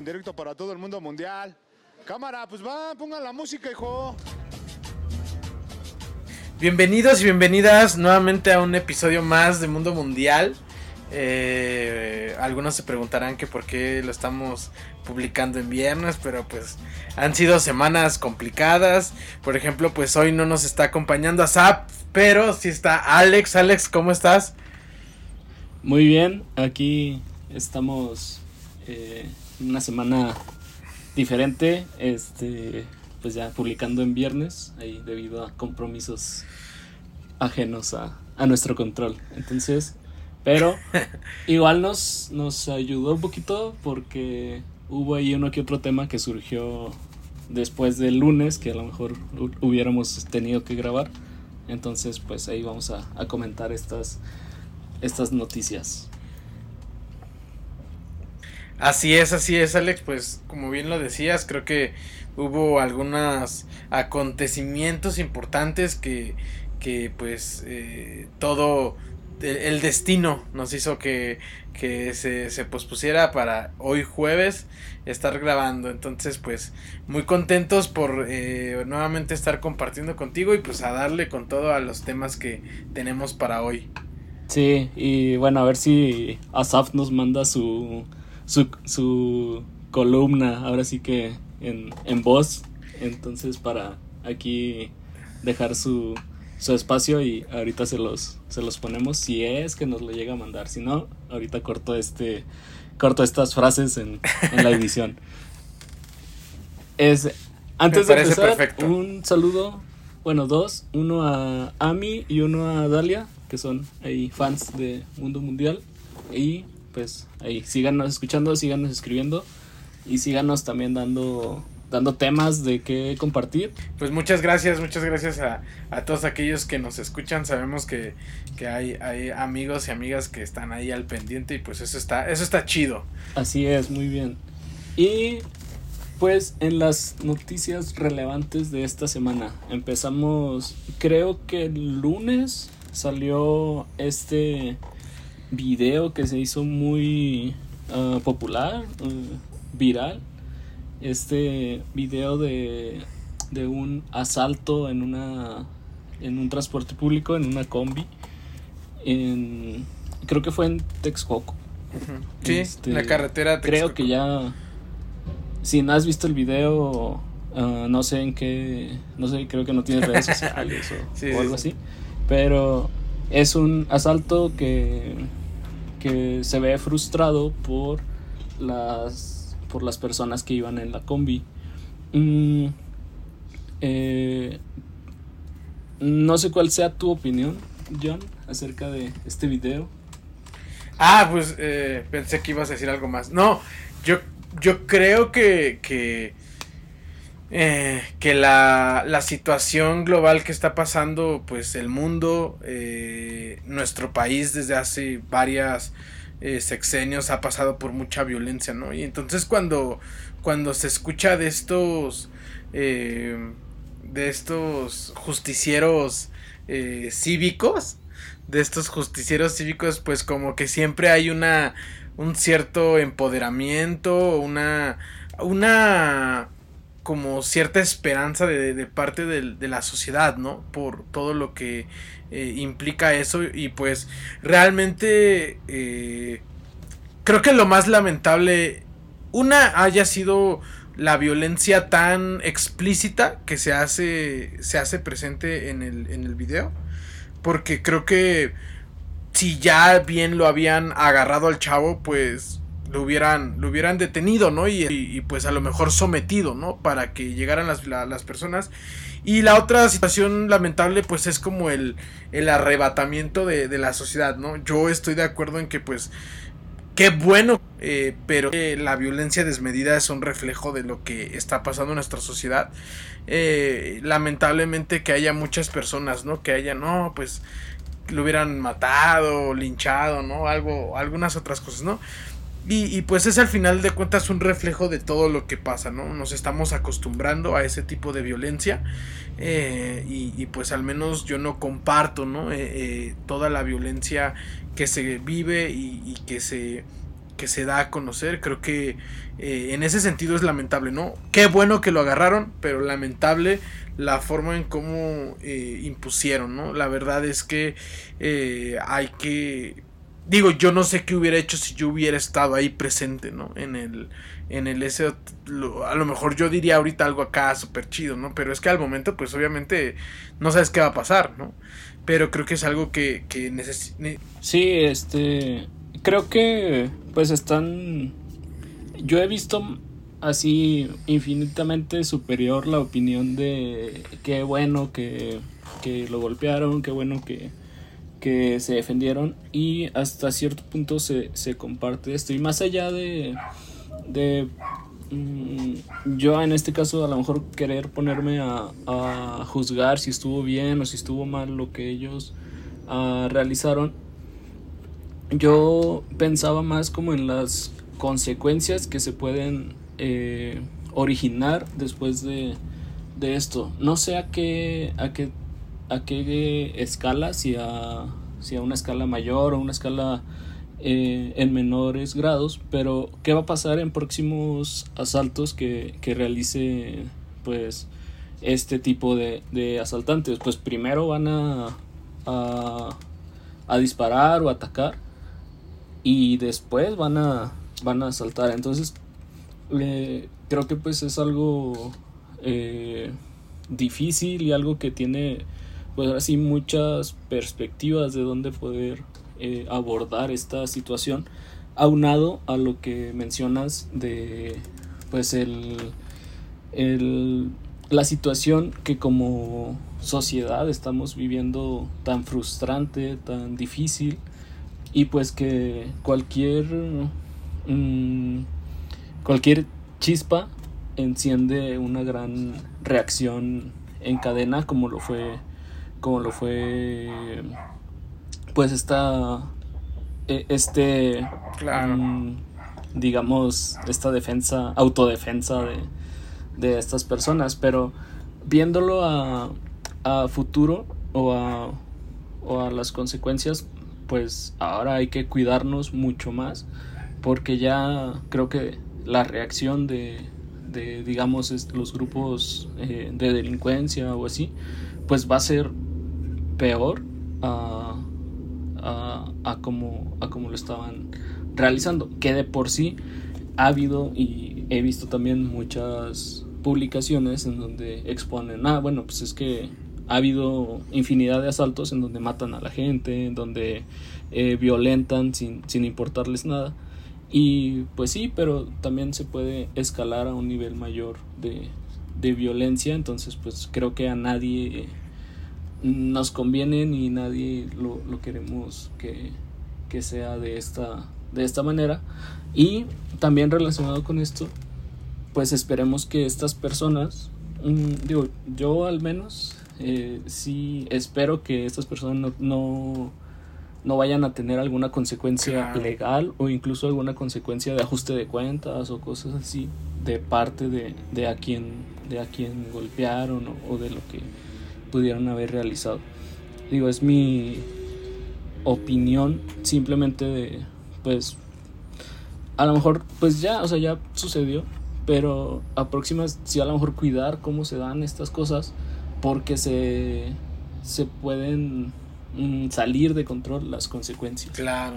en directo para todo el mundo mundial. Cámara, pues va, pongan la música, hijo. Bienvenidos y bienvenidas nuevamente a un episodio más de Mundo Mundial. Eh, algunos se preguntarán que por qué lo estamos publicando en viernes, pero pues han sido semanas complicadas. Por ejemplo, pues hoy no nos está acompañando a Zap, pero sí está Alex. Alex, ¿cómo estás? Muy bien, aquí estamos eh, una semana diferente, este, pues ya publicando en viernes, ahí debido a compromisos ajenos a, a nuestro control. Entonces, pero igual nos, nos ayudó un poquito porque hubo ahí uno que otro tema que surgió después del lunes que a lo mejor hubiéramos tenido que grabar. Entonces, pues ahí vamos a, a comentar estas, estas noticias. Así es, así es, Alex. Pues como bien lo decías, creo que hubo algunos acontecimientos importantes que, que pues eh, todo el destino nos hizo que, que se, se, pospusiera para hoy jueves estar grabando. Entonces, pues muy contentos por eh, nuevamente estar compartiendo contigo y pues a darle con todo a los temas que tenemos para hoy. Sí, y bueno, a ver si Asaf nos manda su, su, su columna, ahora sí que en, en voz. Entonces, para aquí dejar su, su espacio y ahorita se los, se los ponemos si es que nos lo llega a mandar. Si no, ahorita corto este corto estas frases en, en la edición. Es antes de empezar, perfecto. un saludo, bueno, dos, uno a Ami y uno a Dalia, que son ahí fans de Mundo Mundial y pues ahí síganos escuchando, síganos escribiendo y síganos también dando dando temas de qué compartir. Pues muchas gracias, muchas gracias a, a todos aquellos que nos escuchan. Sabemos que, que hay, hay, amigos y amigas que están ahí al pendiente y pues eso está, eso está chido. Así es, muy bien. Y pues en las noticias relevantes de esta semana empezamos, creo que el lunes salió este video que se hizo muy uh, popular, uh, viral este video de, de un asalto en una en un transporte público en una combi en creo que fue en Texcoco sí este, la carretera Texcoco. creo que ya si no has visto el video uh, no sé en qué no sé creo que no tiene redes sociales o, sí, o algo sí. así pero es un asalto que que se ve frustrado por las por las personas que iban en la combi. Mm, eh, no sé cuál sea tu opinión, John, acerca de este video. Ah, pues eh, pensé que ibas a decir algo más. No, yo, yo creo que, que, eh, que la, la, situación global que está pasando, pues el mundo, eh, nuestro país desde hace varias eh, sexenios ha pasado por mucha violencia, ¿no? Y entonces cuando, cuando se escucha de estos, eh, de estos justicieros cívicos, de estos justicieros cívicos, pues como que siempre hay una, un cierto empoderamiento, una, una, como cierta esperanza de, de parte de, de, la sociedad, ¿no? Por todo lo que eh, implica eso y pues realmente eh, creo que lo más lamentable, una haya sido la violencia tan explícita que se hace, se hace presente en el, en el video, porque creo que si ya bien lo habían agarrado al chavo, pues lo hubieran, lo hubieran detenido, ¿no? Y, pues a lo mejor sometido, ¿no? Para que llegaran las, la, las personas. Y la otra situación lamentable, pues es como el, el arrebatamiento de, de, la sociedad, ¿no? Yo estoy de acuerdo en que, pues, qué bueno, eh, pero eh, la violencia desmedida es un reflejo de lo que está pasando en nuestra sociedad. Eh, lamentablemente que haya muchas personas, ¿no? Que haya, no, pues, lo hubieran matado, linchado, ¿no? Algo, algunas otras cosas, ¿no? Y, pues es al final de cuentas un reflejo de todo lo que pasa, ¿no? Nos estamos acostumbrando a ese tipo de violencia eh, y, pues al menos yo no comparto, ¿no? Eh, eh, toda la violencia que se vive y, y, que se que se da a conocer. Creo que en ese sentido es lamentable, ¿no? Qué bueno que lo agarraron, pero lamentable la forma en cómo impusieron, ¿no? La verdad es que hay que... Digo, yo no sé qué hubiera hecho si yo hubiera estado ahí presente, ¿no? En el, en el ese, a lo mejor yo diría ahorita algo acá súper chido, ¿no? Pero es que al momento, pues obviamente no sabes qué va a pasar, ¿no? Pero creo que es algo que, que necesita... Sí, este, creo que pues están... Yo he visto así infinitamente superior la opinión de qué bueno que, que lo golpearon, qué bueno que, que se defendieron y hasta cierto punto se, se comparte esto. Y más allá de, de mm, yo en este caso a lo mejor querer ponerme a, a, juzgar si estuvo bien o si estuvo mal lo que ellos uh, realizaron, yo pensaba más como en las consecuencias que se pueden eh, originar después de, de, esto. No sé a qué, a qué, a qué escala, si a, si a una escala mayor o una escala eh, en menores grados, pero qué va a pasar en próximos asaltos que, que realice pues este tipo de, de, asaltantes. Pues primero van a, a, disparar o atacar y después van a van a asaltar entonces eh, creo que pues es algo eh, difícil y algo que tiene pues así muchas perspectivas de dónde poder eh, abordar esta situación aunado a lo que mencionas de pues el, el la situación que como sociedad estamos viviendo tan frustrante tan difícil y pues que cualquier mmm, cualquier chispa enciende una gran reacción en cadena como lo fue como lo fue pues esta e, este claro. um, digamos esta defensa autodefensa de, de estas personas pero viéndolo a, a futuro o a, o a las consecuencias pues ahora hay que cuidarnos mucho más porque ya creo que la reacción de, de digamos, los grupos eh, de delincuencia o así, pues va a ser peor a, a, como, a como lo estaban realizando, que de por sí ha habido y he visto también muchas publicaciones en donde exponen, ah, bueno, pues es que ha habido infinidad de asaltos en donde matan a la gente, en donde eh, violentan sin, sin importarles nada. Y pues sí, pero también se puede escalar a un nivel mayor de, de violencia, entonces pues creo que a nadie nos conviene ni nadie lo, lo queremos que, que, sea de esta, de esta manera. Y también relacionado con esto, pues esperemos que estas personas, mmm, digo, yo al menos eh, sí espero que estas personas no, no no vayan a tener alguna consecuencia claro. legal o incluso alguna consecuencia de ajuste de cuentas o cosas así de parte de, de a quien de a quien golpearon o, o, de lo que pudieron haber realizado digo es mi opinión simplemente de pues a lo mejor pues ya o sea ya sucedió pero a próximas sí a lo mejor cuidar cómo se dan estas cosas porque se se pueden salir de control las consecuencias. Claro.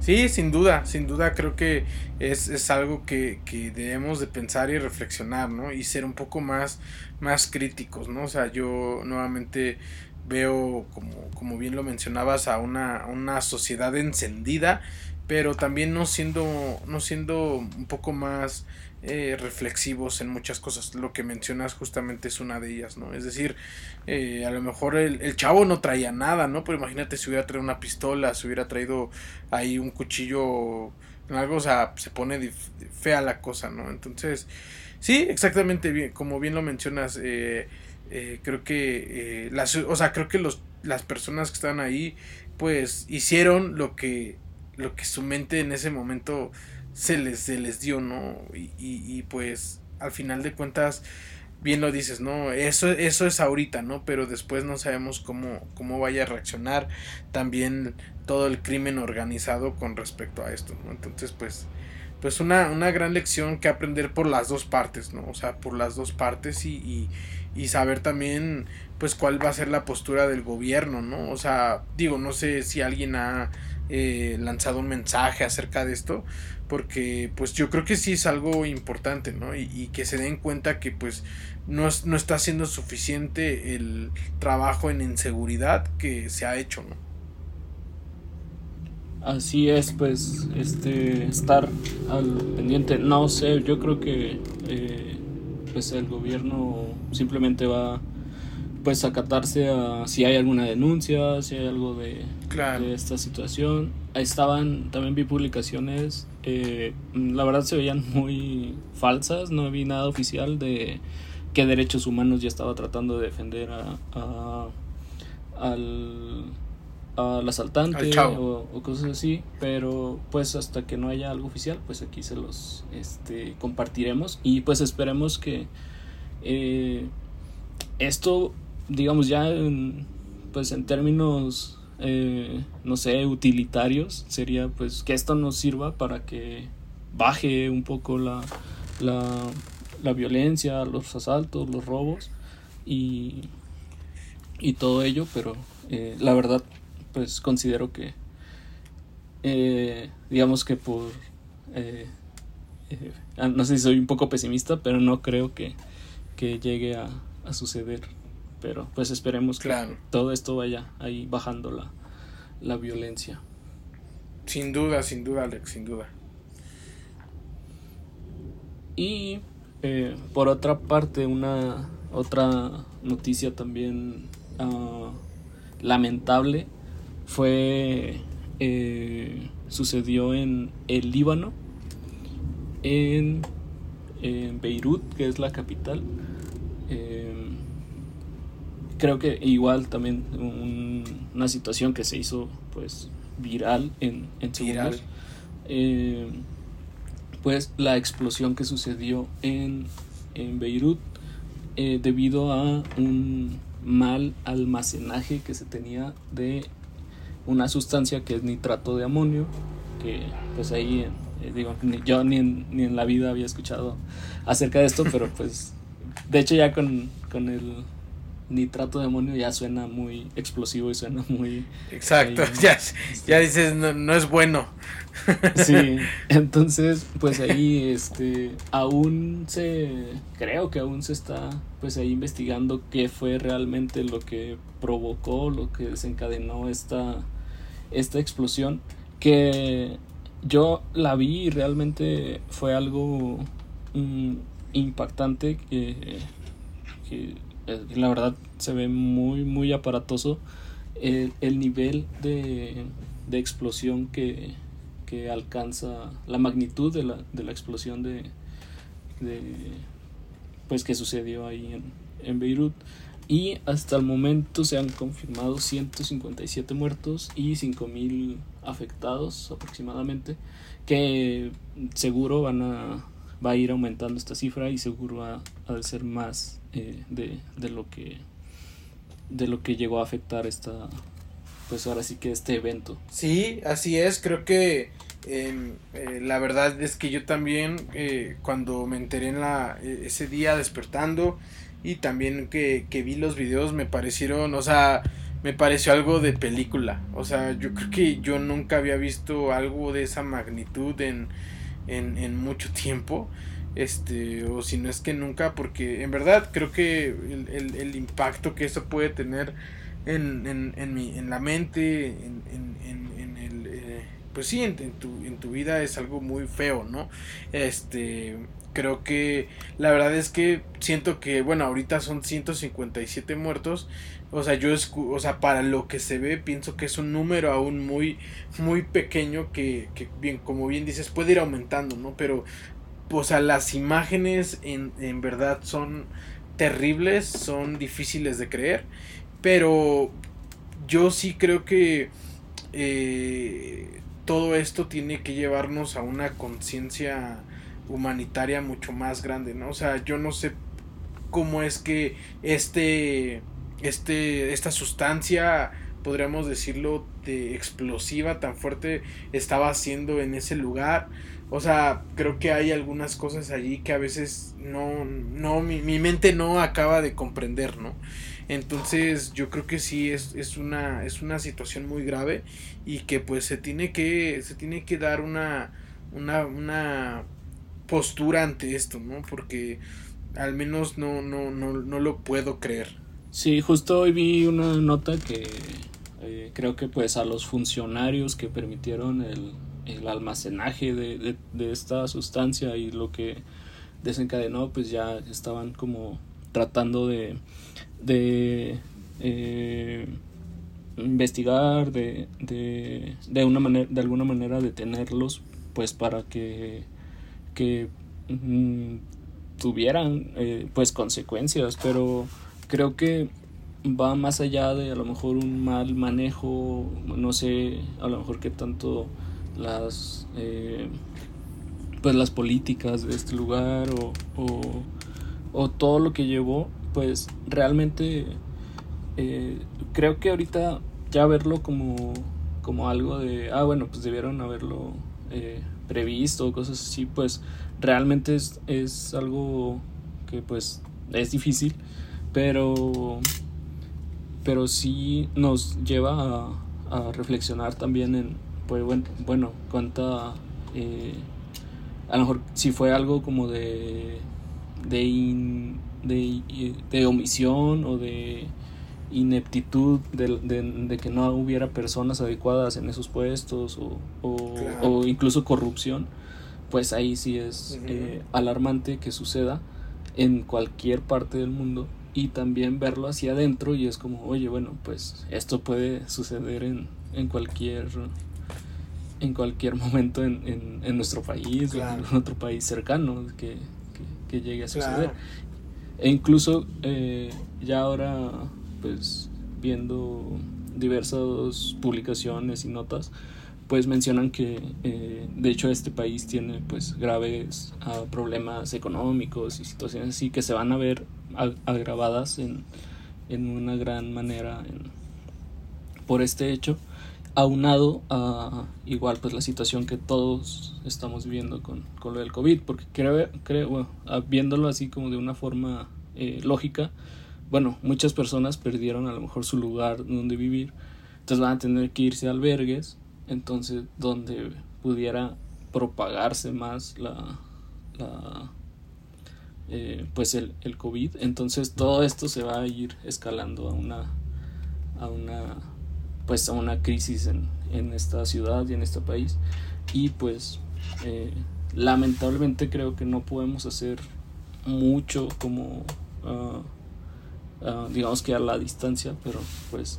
Sí, sin duda, sin duda creo que es, es algo que, que, debemos de pensar y reflexionar, ¿no? Y ser un poco más, más críticos, ¿no? O sea, yo nuevamente veo, como, como bien lo mencionabas, a una, una sociedad encendida, pero también no siendo, no siendo un poco más eh, reflexivos en muchas cosas. Lo que mencionas justamente es una de ellas, ¿no? Es decir, eh, a lo mejor el, el, chavo no traía nada, ¿no? Pero imagínate si hubiera traído una pistola, si hubiera traído ahí un cuchillo, algo, o sea, se pone fea la cosa, ¿no? Entonces, sí, exactamente bien, como bien lo mencionas, eh, eh creo que las, o sea, creo que los, las personas que están ahí, pues hicieron lo que, lo que su mente en ese momento se les, se les dio, ¿no? Y, y, y, pues al final de cuentas, bien lo dices, ¿no? Eso, eso es ahorita, ¿no? Pero después no sabemos cómo, cómo vaya a reaccionar también todo el crimen organizado con respecto a esto, ¿no? Entonces, pues, pues una, una gran lección que aprender por las dos partes, ¿no? O sea, por las dos partes y, y, y saber también, pues, cuál va a ser la postura del gobierno, ¿no? O sea, digo, no sé si alguien ha eh, lanzado un mensaje acerca de esto, porque pues yo creo que sí es algo importante, ¿no? Y, y que se den cuenta que pues no, es, no está siendo suficiente el trabajo en inseguridad que se ha hecho, ¿no? Así es, pues, este, estar al pendiente. No sé, yo creo que, eh, pues, el gobierno simplemente va, pues, a acatarse a si hay alguna denuncia, si hay algo de, Claro. de esta situación. Estaban, también vi publicaciones, eh, la verdad se veían muy falsas, no vi nada oficial de qué derechos humanos ya estaba tratando de defender a, a- al, al asaltante Al chavo. o, o cosas así, pero pues hasta que no haya algo oficial, pues aquí se los este, compartiremos y pues esperemos que eh, esto, digamos ya en, pues en términos eh, no sé, utilitarios, sería pues que esto nos sirva para que baje un poco la, la, la violencia, los asaltos, los robos y, y todo ello, pero eh, la verdad pues considero que eh, digamos que por eh, ah, no sé si soy un poco pesimista, pero no creo que, que llegue a, a suceder. Pero pues esperemos que Claro. todo esto vaya ahí bajando la, la violencia. Sin duda, sin duda, Alex, sin duda. Y eh, por otra parte, una otra noticia también ah, lamentable fue eh, sucedió en el Líbano, en, en Beirut, que es la capital. Eh, creo que igual también un- una situación que se hizo pues viral en, en Viral. segundos. Eh, pues la explosión que sucedió en, en Beirut eh, debido a un mal almacenaje que se tenía de una sustancia que es nitrato de amonio que pues ahí eh, digo ni- yo ni en, ni en la vida había escuchado acerca de esto pero pues de hecho ya con, con el nitrato de amonio ya suena muy explosivo y suena muy Exacto, Ahí. ya, ya dices, no, no es bueno. Sí, entonces pues ahí este aún se creo que aún se está pues ahí investigando qué fue realmente lo que provocó, lo que desencadenó esta esta explosión que yo la vi y realmente fue algo mm, impactante que, que, eh, la verdad se ve muy muy aparatoso el, el nivel de, de explosión que, que alcanza la magnitud de la, de la explosión de, de pues que sucedió ahí en, en Beirut. Y hasta el momento se han confirmado 157 muertos y 5000 afectados aproximadamente que seguro van a va a ir aumentando esta cifra y seguro va a ser más eh, de, de lo que de lo que llegó a afectar esta pues ahora sí que este evento Sí, así es, creo que em, eh, la verdad es que yo también eh, cuando me enteré en la, eh, ese día despertando y también que, que vi los videos me parecieron, o sea, me pareció algo de película, o sea, yo creo que yo nunca había visto algo de esa magnitud en, en, en mucho tiempo. Este, o si no es que nunca, porque en verdad creo que el, el, el impacto que eso puede tener en, en, en, mi, en la mente, en, en, en, en el, eh, pues sí, en, tu, en tu vida es algo muy feo, ¿no? Este, creo que la verdad es que siento que, bueno, ahorita son 157 muertos, o sea, yo, escu o sea, para lo que se ve, pienso que es un número aún muy, muy pequeño que, que bien, como bien dices, puede ir aumentando, ¿no? Pero, o sea, las imágenes en, en verdad son terribles, son difíciles de creer. Pero yo sí creo que eh, todo esto tiene que llevarnos a una conciencia humanitaria mucho más grande, ¿no? O sea, yo no sé cómo es que este, este, esta sustancia podríamos decirlo, de explosiva, tan fuerte estaba haciendo en ese lugar. O sea, creo que hay algunas cosas allí que a veces no, no, mi, mi mente no acaba de comprender, ¿no? Entonces yo creo que sí es, es, una, es una situación muy grave y que pues se tiene que, se tiene que dar una, una, una postura ante esto, ¿no? Porque al menos no, no, no, no lo puedo creer. Sí, justo hoy vi una nota que eh, creo que pues a los funcionarios que permitieron el, el almacenaje de, de, esta sustancia y lo que desencadenó pues ya estaban como tratando de, de eh, investigar de, de, de, una manera de alguna manera detenerlos pues para que, que mm, tuvieran eh, pues consecuencias pero creo que va más allá de a lo mejor un mal manejo no sé a lo mejor que tanto las eh, pues las políticas de este lugar o, o, o, todo lo que llevó pues realmente eh, creo que ahorita ya verlo como como algo de ah bueno pues debieron haberlo eh, previsto cosas así pues realmente es, es algo que pues es difícil pero pero sí nos lleva a, a reflexionar también en pues bueno, bueno cuánta eh, a lo mejor si fue algo como de de, in, de, de, omisión o de ineptitud de, de, de, que no hubiera personas adecuadas en esos puestos o, o, claro. o incluso corrupción pues ahí sí es uh -huh. eh, alarmante que suceda en cualquier parte del mundo y también verlo hacia adentro y es como oye bueno pues esto puede suceder en, en cualquier en cualquier momento en, en, en nuestro país claro. o en otro país cercano que, que, que llegue a suceder. Claro. E incluso eh, ya ahora, pues viendo diversas publicaciones y notas, pues mencionan que eh, de hecho este país tiene pues graves uh, problemas económicos y situaciones así que se van a ver ag agravadas en, en una gran manera en, por este hecho aunado a igual pues la situación que todos estamos viviendo con, con lo del COVID, porque creo, creo viéndolo así como de una forma eh, lógica, bueno, muchas personas perdieron a lo mejor su lugar donde vivir, entonces van a tener que irse a albergues, entonces donde pudiera propagarse más la, la eh, pues el, el COVID, entonces todo esto se va a ir escalando a una a una pues a una crisis en, en esta ciudad y en este país. Y pues eh, lamentablemente creo que no podemos hacer mucho como uh, uh, digamos que a la distancia pero pues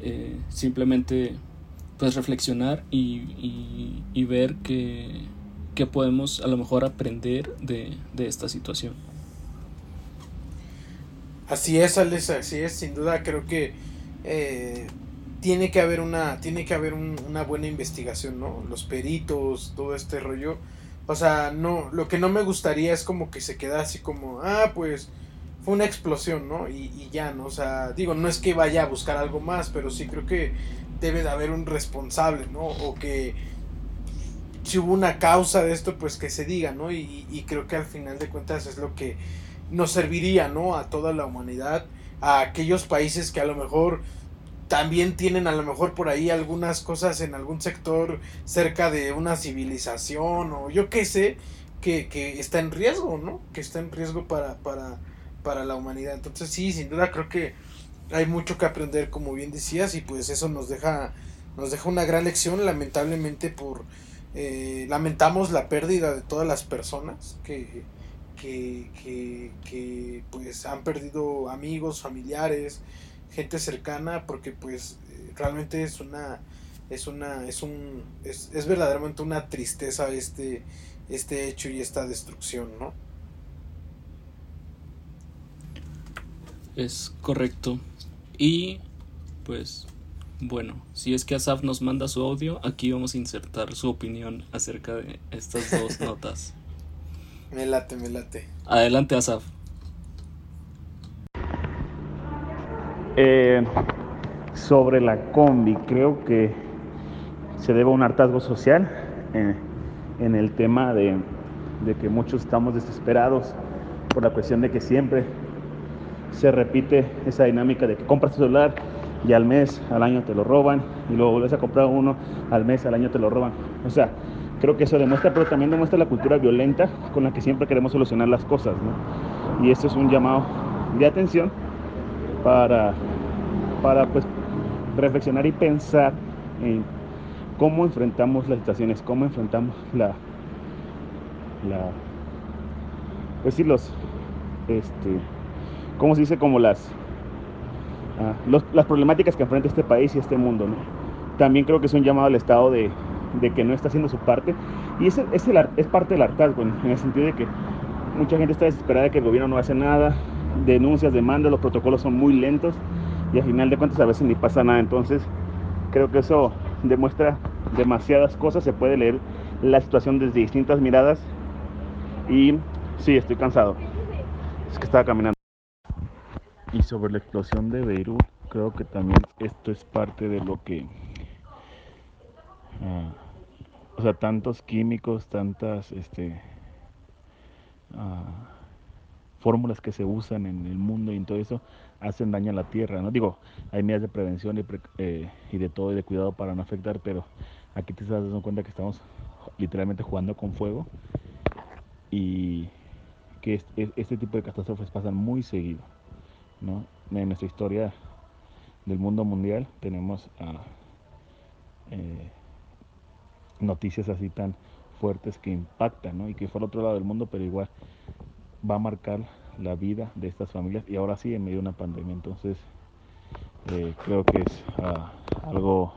eh, simplemente pues reflexionar y, y, ver que, que, podemos a lo mejor aprender de, de esta situación. Así es Alex así es sin duda creo que eh, tiene que haber una tiene que haber un, una buena investigación no los peritos todo este rollo. O sea no lo que no me gustaría es como que se queda así como ah pues fue una explosión no y, y, ya no o sea digo no es que vaya a buscar algo más pero sí creo que debe de haber un responsable no o que si hubo una causa de esto pues que se diga no y, y creo que al final de cuentas es lo que nos serviría no a toda la humanidad a aquellos países que a lo mejor también tienen a lo mejor por ahí algunas cosas en algún sector cerca de una civilización o yo qué sé, que, que está en riesgo, ¿no? Que está en riesgo para, para, para la humanidad. Entonces sí, sin duda creo que hay mucho que aprender, como bien decías, y pues eso nos deja, nos deja una gran lección, lamentablemente por... Eh, lamentamos la pérdida de todas las personas que, que, que, que pues han perdido amigos, familiares, gente cercana porque pues realmente es una es una es un es, es verdaderamente una tristeza este este hecho y esta destrucción no es correcto. Y pues bueno si es que Asaf nos manda su audio aquí vamos a insertar su opinión acerca de estas dos notas. Me late me late. Adelante Asaf Eh, Sobre la combi, creo que se debe a un hartazgo social en, en el tema de, que muchos estamos desesperados por la cuestión de que siempre se repite esa dinámica de que compras tu celular y al mes, al año te lo roban y luego vuelves a comprar uno, al mes, al año te lo roban. O sea, creo que eso demuestra, pero también demuestra la cultura violenta con la que siempre queremos solucionar las cosas. Y esto es un llamado de atención para, para pues reflexionar y pensar en cómo enfrentamos las situaciones, cómo enfrentamos la, la pues sí, los, este, ¿cómo se dice? Como las, ah, las problemáticas que enfrenta este país y este mundo. También creo que es un llamado al Estado de, de que no está haciendo su parte y es, es, el, es parte del hartazgo, en el sentido de que mucha gente está desesperada de que el gobierno no hace nada, denuncias, demandas, los protocolos son muy lentos y al final de cuentas a veces ni pasa nada, entonces creo que eso demuestra demasiadas cosas, se puede leer la situación desde distintas miradas y sí, estoy cansado. Es que estaba caminando. Y sobre la explosión de Beirut, creo que también esto es parte de lo que... ah, o sea, tantos químicos, tantas este, ah, fórmulas que se usan en el mundo y en todo eso hacen daño a la tierra, ¿no? Digo, hay medidas de prevención y, eh, de todo y de cuidado para no afectar, pero aquí te estás dando cuenta que estamos literalmente jugando con fuego y que es- es- este tipo de catástrofes pasan muy seguido, ¿no? En nuestra historia del mundo mundial tenemos ah, eh, noticias así tan fuertes que impactan, ¿no? Y que fue al otro lado del mundo, pero igual va a marcar la vida de estas familias y ahora sí en medio de una pandemia. Entonces, eh, creo que es ah, algo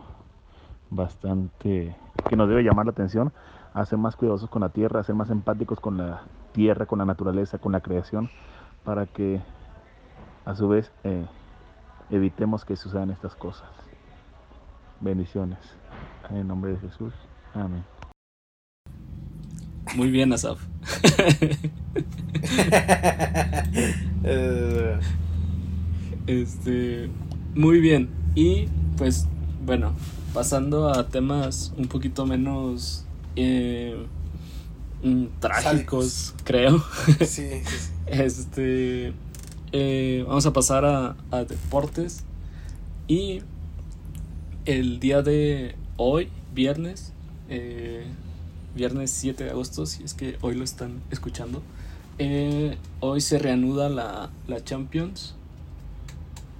bastante que nos debe llamar la atención a ser más cuidadosos con la tierra, a ser más empáticos con la tierra, con la naturaleza, con la creación, para que a su vez eh, evitemos que sucedan estas cosas. Bendiciones. En el nombre de Jesús. Amén. Muy bien, Asaf. Este, muy bien. Y pues, bueno, pasando a temas un poquito menos eh, mm, trágicos, creo. sí, sí, sí. Este, eh, vamos a pasar a, a deportes. Y el día de hoy, viernes, eh, viernes 7 de agosto, si es que hoy lo están escuchando, eh, hoy se reanuda la, la Champions,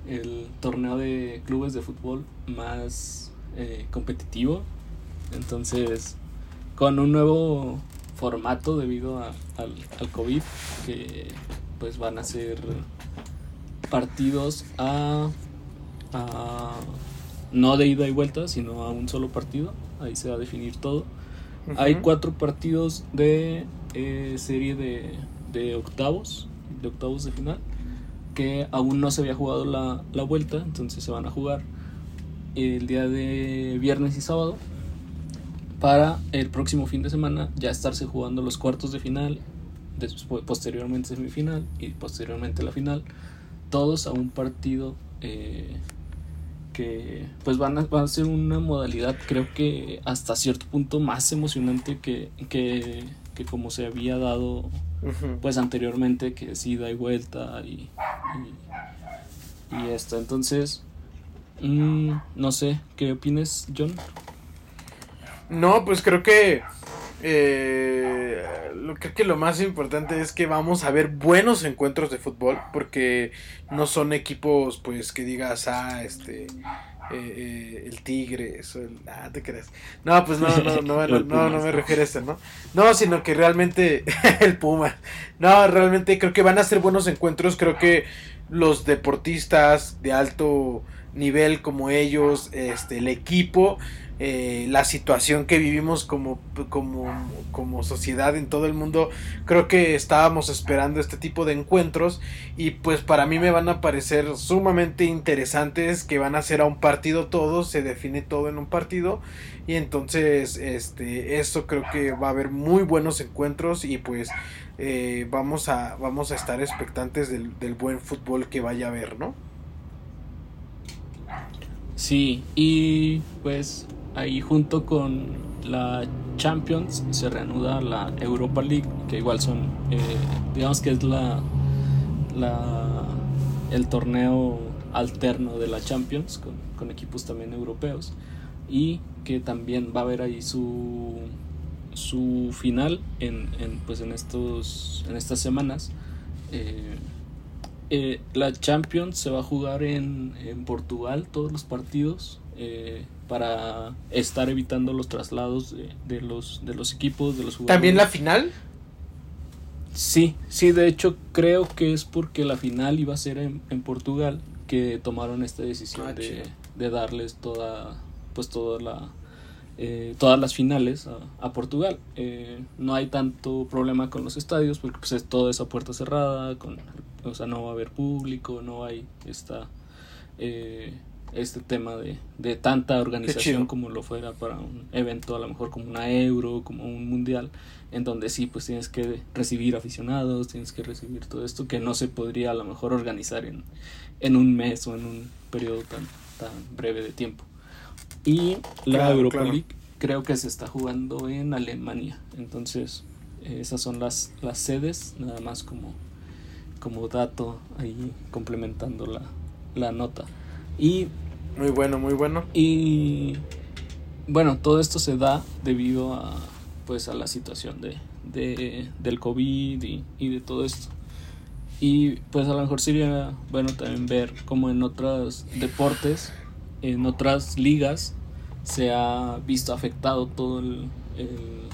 el torneo de clubes de fútbol más eh, competitivo. Entonces, con un nuevo formato debido a- al, al COVID, que pues van a ser partidos a, a- no de ida y vuelta, sino a un solo partido. Ahí se va a definir todo. Hay cuatro partidos de eh, serie de, de octavos, de octavos de final, que aún no se había jugado la, la vuelta, entonces se van a jugar el día de viernes y sábado para el próximo fin de semana ya estarse jugando los cuartos de final, después, posteriormente semifinal y posteriormente la final, todos a un partido eh, que pues van a, va a ser una modalidad creo que hasta cierto punto más emocionante que, que, que como se había dado pues anteriormente que es ida y vuelta y, y, y esto entonces mm, no sé qué opines John No, pues creo que. eh, lo, creo que lo más importante es que vamos a ver buenos encuentros de fútbol. Porque no son equipos, pues, que digas, ah, este. eh, eh, el Tigres o el. Ah, te creas. No, pues no, no, no, no, no, me refiero a eso, ¿no? No, sino que realmente. el Puma. No, realmente creo que van a ser buenos encuentros. Creo que los deportistas de alto nivel como ellos, este, el equipo, eh, la situación que vivimos como, como, como sociedad en todo el mundo, creo que estábamos esperando este tipo de encuentros y pues para mí me van a parecer sumamente interesantes que van a ser a un partido todos, se define todo en un partido y entonces este esto creo que va a haber muy buenos encuentros y pues eh, vamos a vamos a estar expectantes del, del buen fútbol que vaya a haber, ¿no? Sí, y pues ahí junto con la Champions se reanuda la Europa League, que igual son, eh, digamos que es la, el torneo alterno de la Champions con, con, equipos también europeos. Y que también va a haber ahí su su final en, en pues en estos en estas semanas. Eh, eh, la Champions se va a jugar en, en Portugal todos los partidos eh, para estar evitando los traslados de, de, los de los equipos de los jugadores. También la final sí sí de hecho creo que es porque la final iba a ser en, en Portugal que tomaron esta decisión ah, de, de, darles toda pues toda la eh, todas las finales a, a Portugal. Eh, no hay tanto problema con los estadios porque pues es toda esa puerta cerrada con o sea no va a haber público no hay esta eh, este tema de, de tanta organización como lo fuera para un evento a lo mejor como una euro como un mundial en donde sí pues tienes que recibir aficionados tienes que recibir todo esto que no se podría a lo mejor organizar en, en un mes o en un periodo tan, tan breve de tiempo. Y la claro, Europa claro. League creo que se está jugando en Alemania. Entonces, esas son las, las sedes, nada más como, como dato ahí complementando la, la nota. Y. Muy bueno, muy bueno. Y. Bueno, todo esto se da debido a pues a la situación de, de del COVID y, y de todo esto. Y pues a lo mejor sería bueno también ver como en otros deportes, en otras ligas, se ha visto afectado todo el... el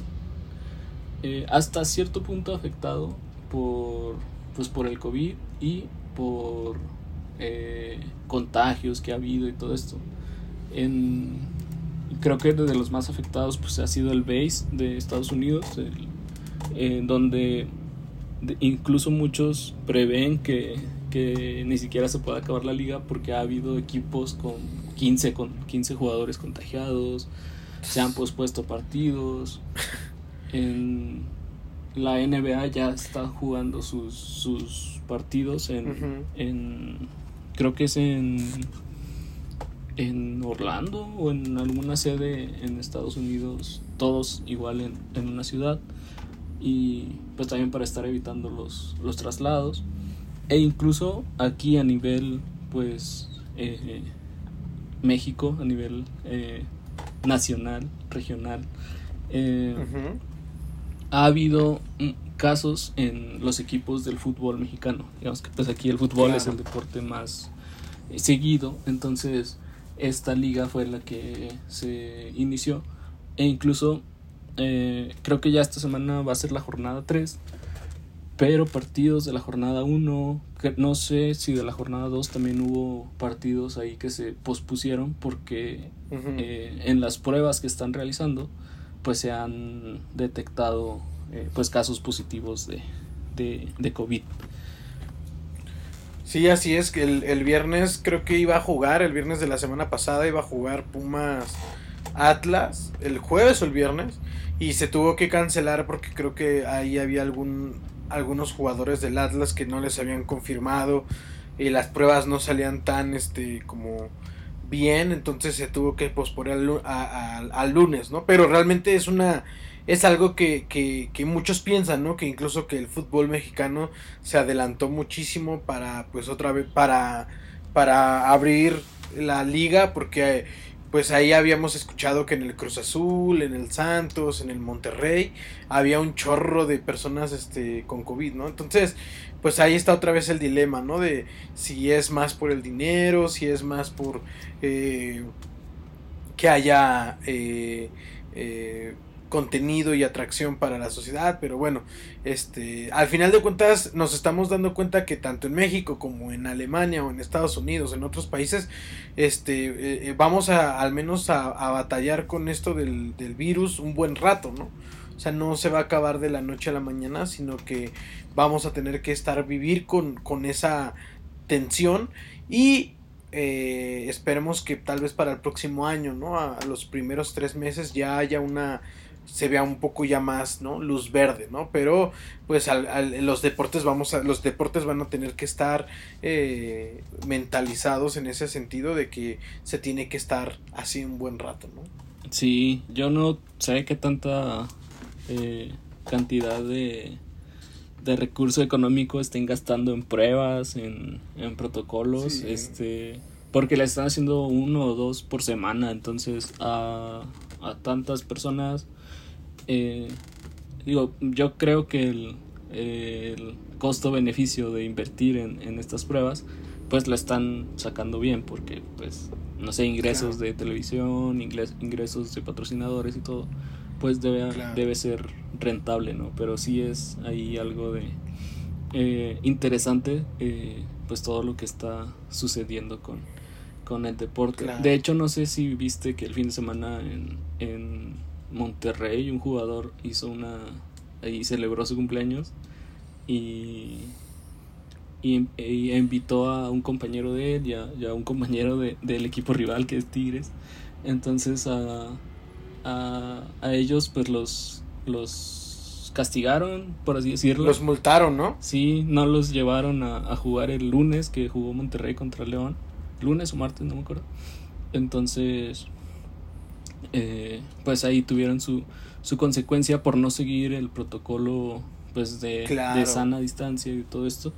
eh, hasta cierto punto afectado por, pues por el COVID y por eh, contagios que ha habido y todo esto. En, creo que de los más afectados pues ha sido el base de Estados Unidos, el, en donde incluso muchos prevén que, que, ni siquiera se pueda acabar la liga porque ha habido equipos con 15, con 15 jugadores contagiados, se han pospuesto partidos. En la NBA ya está jugando sus, sus partidos en, uh -huh. en, creo que es en en Orlando o en alguna sede en Estados Unidos, todos igual en, en una ciudad y pues también para estar evitando los, los traslados e incluso aquí a nivel pues eh, México a nivel eh, nacional regional eh, uh -huh. ha habido casos en los equipos del fútbol mexicano digamos que pues aquí el fútbol claro. es el deporte más seguido entonces esta liga fue la que se inició e incluso eh, creo que ya esta semana va a ser la jornada 3. Pero partidos de la jornada 1, no sé si de la jornada 2 también hubo partidos ahí que se pospusieron porque uh -huh. eh, en las pruebas que están realizando pues se han detectado eh, pues casos positivos de, de, de, COVID. Sí, así es que el, el viernes creo que iba a jugar, el viernes de la semana pasada iba a jugar Pumas Atlas el jueves o el viernes y se tuvo que cancelar porque creo que ahí había algún algunos jugadores del Atlas que no les habían confirmado y las pruebas no salían tan este como bien entonces se tuvo que posponer al, al lunes no pero realmente es una es algo que, que, que, muchos piensan, ¿no? Que incluso que el fútbol mexicano se adelantó muchísimo para, pues otra vez, para, para abrir la liga, porque pues ahí habíamos escuchado que en el Cruz Azul, en el Santos, en el Monterrey, había un chorro de personas este, con COVID, ¿no? Entonces, pues ahí está otra vez el dilema, ¿no? De si es más por el dinero, si es más por eh, que haya eh, eh, contenido y atracción para la sociedad, pero bueno, este, al final de cuentas nos estamos dando cuenta que tanto en México como en Alemania o en Estados Unidos, en otros países, este, eh, eh vamos a al menos a, batallar con esto del, virus un buen rato, ¿no? O sea, no se va a acabar de la noche a la mañana, sino que vamos a tener que estar vivir con, con esa tensión y eh, esperemos que tal vez para el próximo año, ¿no? A los primeros tres meses ya haya una se vea un poco ya más, ¿no? Luz verde, ¿no? Pero pues al, los deportes vamos a, los deportes van a tener que estar eh, mentalizados en ese sentido de que se tiene que estar así un buen rato, ¿no? Sí, yo no sé qué tanta eh, cantidad de, de recurso económico estén gastando en pruebas, en, en protocolos, este porque le están haciendo uno o dos por semana, entonces a, a tantas personas eh, digo, yo creo que el, el costo-beneficio de invertir en, en, estas pruebas, pues lo están sacando bien, porque, pues, no sé, ingresos de televisión, ingresos de patrocinadores y todo, pues debe, debe ser rentable, ¿no? Pero sí es ahí algo de eh, interesante, eh, pues todo lo que está sucediendo con, con el deporte. De hecho, no sé si viste que el fin de semana en, en Monterrey, un jugador hizo una. y celebró su cumpleaños y. Y, invitó a un compañero de él y a, un compañero de, del equipo rival que es Tigres. Entonces a, a, a ellos pues los, los castigaron, por así decirlo. Los multaron, ¿no? Sí, no los llevaron a, a, jugar el lunes que jugó Monterrey contra León. Lunes o martes, no me acuerdo. Entonces, eh, pues ahí tuvieron su, su consecuencia por no seguir el protocolo pues de, de, sana distancia y todo esto.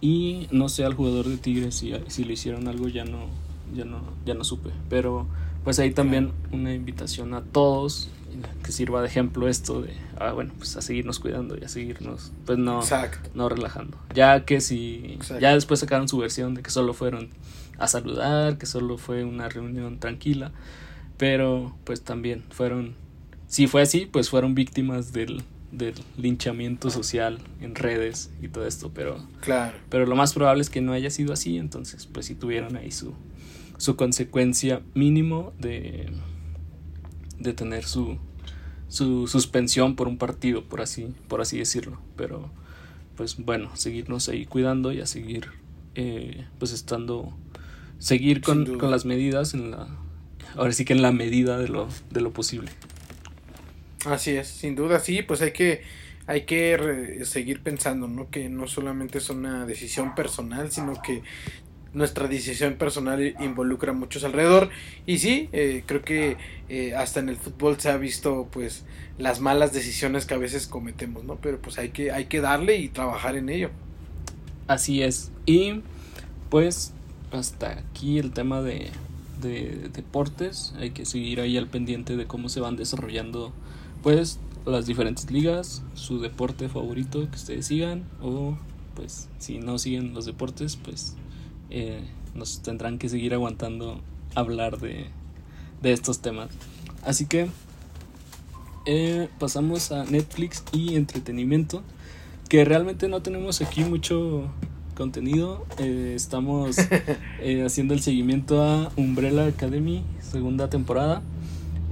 Y no sé al jugador de Tigres si, si le hicieron algo ya no ya no ya no supe. Pero pues ahí también una invitación a todos que sirva de ejemplo esto de ah bueno pues a seguirnos cuidando y a seguirnos pues no no relajando. Ya que si ya después sacaron su versión de que solo fueron a saludar que solo fue una reunión tranquila pero pues también fueron, si fue así, pues fueron víctimas del, del linchamiento social en redes y todo esto, pero claro. pero lo más probable es que no haya sido así, entonces pues sí tuvieron ahí su su consecuencia mínimo de de tener su su suspensión por un partido, por así por así decirlo, pero pues bueno, seguirnos ahí cuidando y a seguir eh, pues estando seguir con, con las medidas en la ahora sí que en la medida de lo, de lo posible. Así es, sin duda, sí, pues hay que, hay que seguir pensando, ¿no? Que no solamente es una decisión personal, sino que nuestra decisión personal involucra a muchos alrededor. Y sí, eh, creo que eh, hasta en el fútbol se ha visto, pues, las malas decisiones que a veces cometemos, ¿no? Pero pues hay que, hay que darle y trabajar en ello. Así es. Y pues hasta aquí el tema de, de deportes. Hay que seguir ahí al pendiente de cómo se van desarrollando pues las diferentes ligas, su deporte favorito que ustedes sigan o pues si no siguen los deportes pues eh, nos tendrán que seguir aguantando hablar de, de estos temas. Así que eh, pasamos a Netflix y entretenimiento que realmente no tenemos aquí mucho contenido. Eh, estamos eh, haciendo el seguimiento a Umbrella Academy, segunda temporada.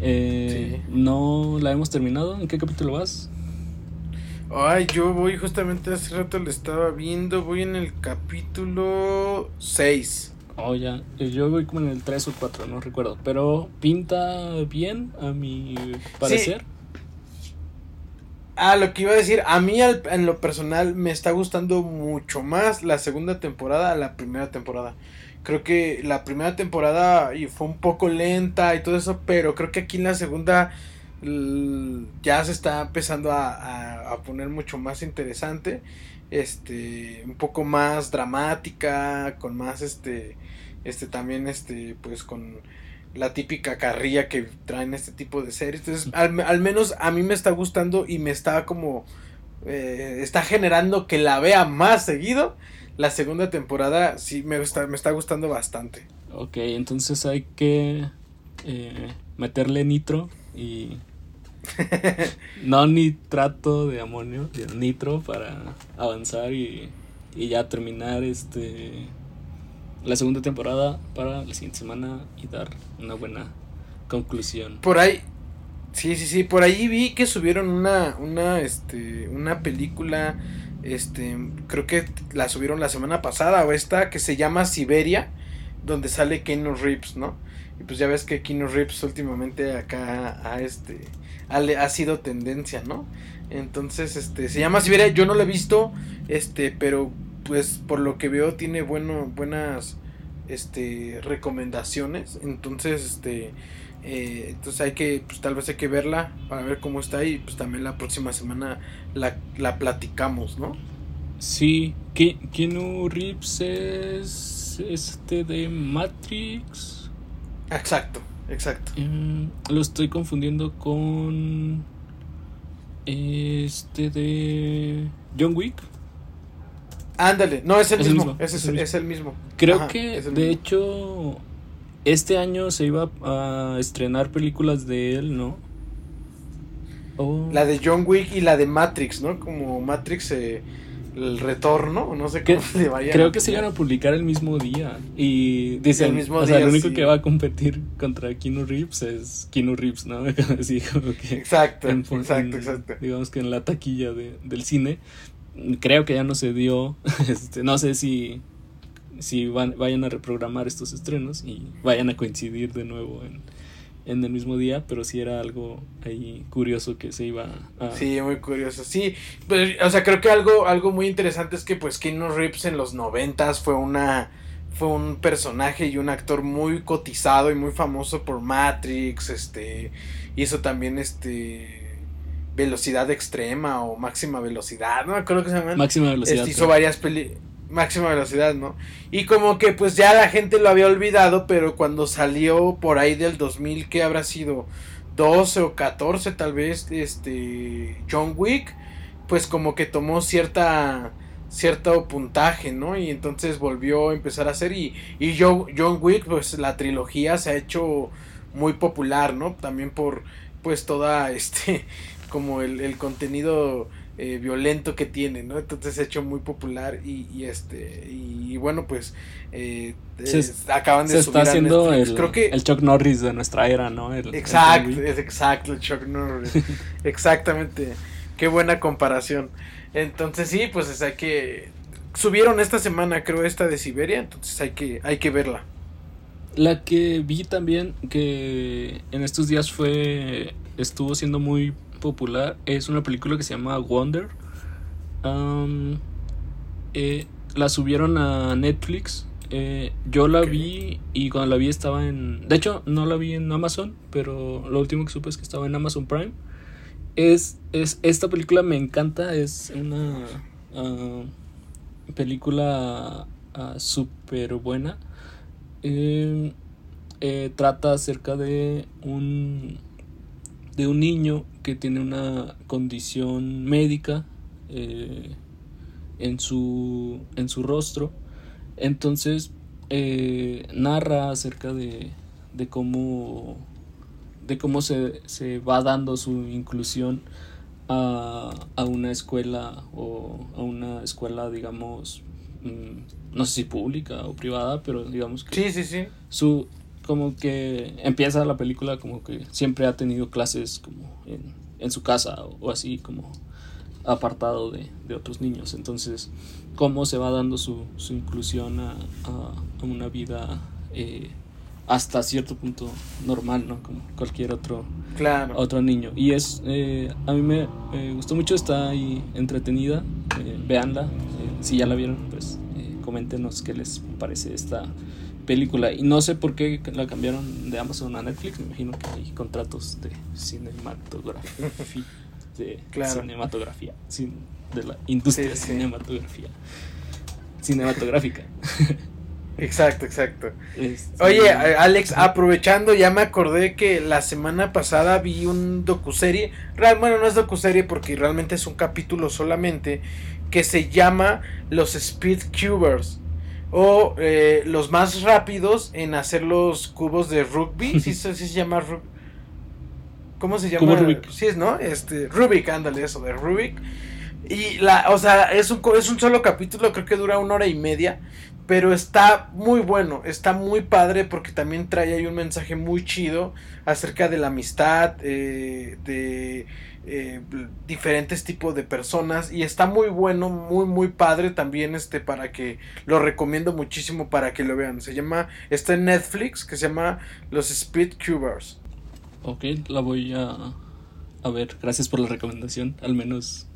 Eh, no la hemos terminado. ¿En qué capítulo vas? Ay, yo voy justamente hace rato le estaba viendo. Voy en el capítulo 6. Oh, ya. Yo voy como en el 3 o 4, no recuerdo. Pero pinta bien, a mi parecer. Ah, lo que iba a decir, a mí en lo personal me está gustando mucho más la segunda temporada a la primera temporada. Creo que la primera temporada fue un poco lenta y todo eso, pero creo que aquí en la segunda ya se está empezando a, a, poner mucho más interesante, este, un poco más dramática, con más este, este también este, pues con la típica carrilla que traen este tipo de series. Entonces, al, menos a mí me está gustando y me está como... Eh, está generando que la vea más seguido. La segunda temporada sí me está, me está gustando bastante. Ok, entonces hay que eh, meterle nitro y... no nitrato de amonio, nitro para avanzar y, y ya terminar este la segunda temporada para la siguiente semana y dar una buena conclusión. Por ahí, sí, sí, sí, por ahí vi que subieron una, una, este, una película, este, creo que la subieron la semana pasada o esta, que se llama Siberia, donde sale Keanu Reeves, ¿no? Y pues ya ves que Keanu Reeves últimamente acá a este ha, ha sido tendencia, ¿no? Entonces, este, se llama Siberia, yo no lo he visto, este, pero pues por lo que veo tiene bueno, buenas este recomendaciones. Entonces, este eh, entonces hay que, pues tal vez hay que verla para ver cómo está y pues también la próxima semana la, la platicamos, ¿no? Sí, Keanu Reeves es este de Matrix. Exacto, exacto. Mm, lo estoy confundiendo con este de John Wick. Ándale, no es el mismo, es, el mismo. Creo que de hecho este año se iba a estrenar películas de él, ¿no? La de John Wick y la de Matrix, ¿no? Como Matrix eh, el retorno, no sé cómo vaya. Creo que se iban a publicar el mismo día. Y dice, el mismo o sea, el único que va a competir contra Keanu Reeves es Keanu Reeves, ¿no? Así como que exacto, exacto, exacto. Digamos que en la taquilla de, del cine. Creo que ya no se dio. Este, no sé si, si van, vayan a reprogramar estos estrenos y vayan a coincidir de nuevo en, en el mismo día, pero sí era algo ahí curioso que se iba a... Sí, muy curioso, sí, pues, o sea, creo que algo, algo muy interesante es que pues Keanu Reeves en los noventas fue una... Fue un personaje y un actor muy cotizado y muy famoso por Matrix, este, hizo también este velocidad extrema o máxima velocidad, no creo que se llama. Máxima velocidad. Este, hizo varias películas máxima velocidad, ¿no? Y como que pues ya la gente lo había olvidado, pero cuando salió por ahí del 2000, que habrá sido 12 o 14 tal vez, este John Wick, pues como que tomó cierta cierto puntaje, ¿no? Y entonces volvió a empezar a hacer y, y John, John Wick, pues la trilogía se ha hecho muy popular, ¿no? También por pues toda este como el, el contenido eh, violento que tiene, ¿no? Entonces se ha hecho muy popular y, este y, bueno pues eh, acaban de se está haciendo el, creo que el Chuck Norris de nuestra era, ¿no? exacto, es exacto el Chuck Norris, exactamente, qué buena comparación. Entonces sí, pues es, hay que subieron esta semana creo esta de Siberia, entonces hay que hay que verla. La que vi también que en estos días fue estuvo siendo muy popular es una película que se llama Wonder. Eh, la subieron a Netflix. Eh, yo la vi y cuando la vi estaba en... De hecho, no la vi en Amazon, pero lo último que supe es que estaba en Amazon Prime. Es, es esta película me encanta, es una ah, película uh, súper buena. Em, eh, trata acerca de un de un niño que tiene una condición médica eh, en, su, en su rostro. Entonces eh, narra acerca de, de cómo, de cómo se, se, va dando su inclusión a, a, una escuela o a una escuela, digamos, mm, no sé si pública o privada, pero digamos que sí, sí, sí. Su, como que empieza la película como que siempre ha tenido clases como en, en su casa o, así como apartado de, de, otros niños. Entonces, cómo se va dando su, su inclusión a, a, una vida eh, hasta cierto punto normal, ¿no? Como cualquier otro, claro. otro niño. Y es, eh, a mí me gustó mucho, está ahí entretenida, eh, véanla, eh, si ya la vieron, pues coméntenos qué les parece esta película. Y no sé por qué la cambiaron de Amazon a Netflix. Me imagino que hay contratos de cinematografía. De cinematografía. de la industria cinematografía. Cinematográfica. Exacto, exacto. Este, Oye, Alex, aprovechando, ya me acordé que la semana pasada vi un docuserie. Bueno, no es docuserie porque realmente es un capítulo solamente. Que se llama Los Speed Cubers o eh, los más rápidos en hacer los cubos de rugby. ¿Sí, se llama rugby? ¿Cómo se llama? Rubik. Sí, ¿no? Este, Rubik, ándale, eso de Rubik. Y la, o sea, es un, es un solo capítulo, creo que dura una hora y media. Pero está muy bueno, está muy padre porque también trae ahí un mensaje muy chido acerca de la amistad, eh, de eh, diferentes tipos de personas y está muy bueno, muy muy padre también este para que lo recomiendo muchísimo para que lo vean. Se llama está en Netflix que se llama Los Speed Cubers. Ok, la voy a a ver. Gracias por la recomendación, al menos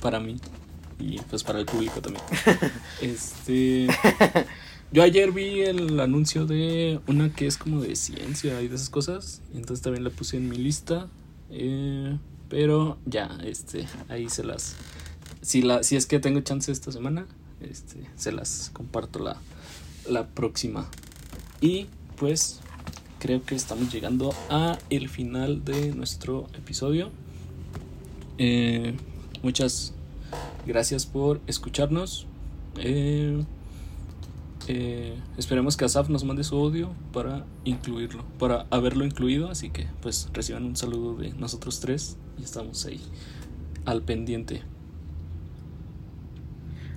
para mí y pues para el público también. este yo ayer vi el anuncio de una que es como de ciencia y de esas cosas, entonces también la puse en mi lista. Eh, pero ya, este, ahí se las. Si, la, si es que tengo chance esta semana, este, se las comparto la, la próxima. Y pues creo que estamos llegando a el final de nuestro episodio. Eh, muchas gracias por escucharnos. Eh, eh, esperemos que Asaf nos mande su audio para incluirlo, para haberlo incluido. Así que pues reciban un saludo de nosotros tres y estamos ahí al pendiente.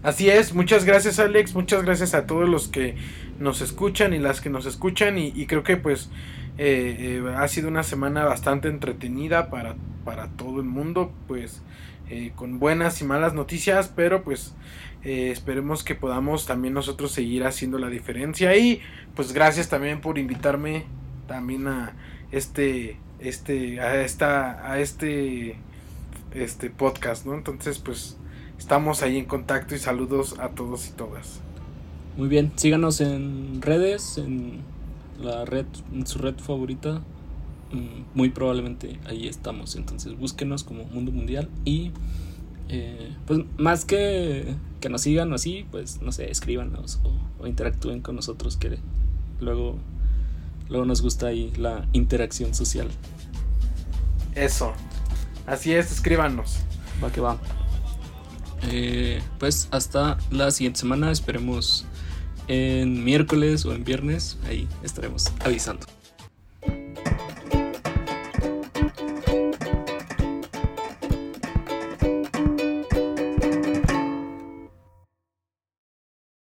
Así es, muchas gracias Alex, muchas gracias a todos los que nos escuchan y las que nos escuchan y, creo que pues eh, eh, ha sido una semana bastante entretenida para, para todo el mundo, pues con buenas y malas noticias, pero pues eh, esperemos que podamos también nosotros seguir haciendo la diferencia. Y pues gracias también por invitarme también a este, este, a esta, a este, este podcast, ¿no? Entonces, pues estamos ahí en contacto y saludos a todos y todas. Muy bien, síganos en redes, en la red, en su red favorita. Mm, muy probablemente ahí estamos. Entonces búsquenos como Mundo Mundial y eh, pues más que que nos sigan así, pues no sé, escríbanos o, interactúen con nosotros que luego, luego nos gusta ahí la interacción social. Eso. Así es, escríbanos. Va que va. Eh, pues hasta la siguiente semana, esperemos en miércoles o en viernes, ahí estaremos avisando.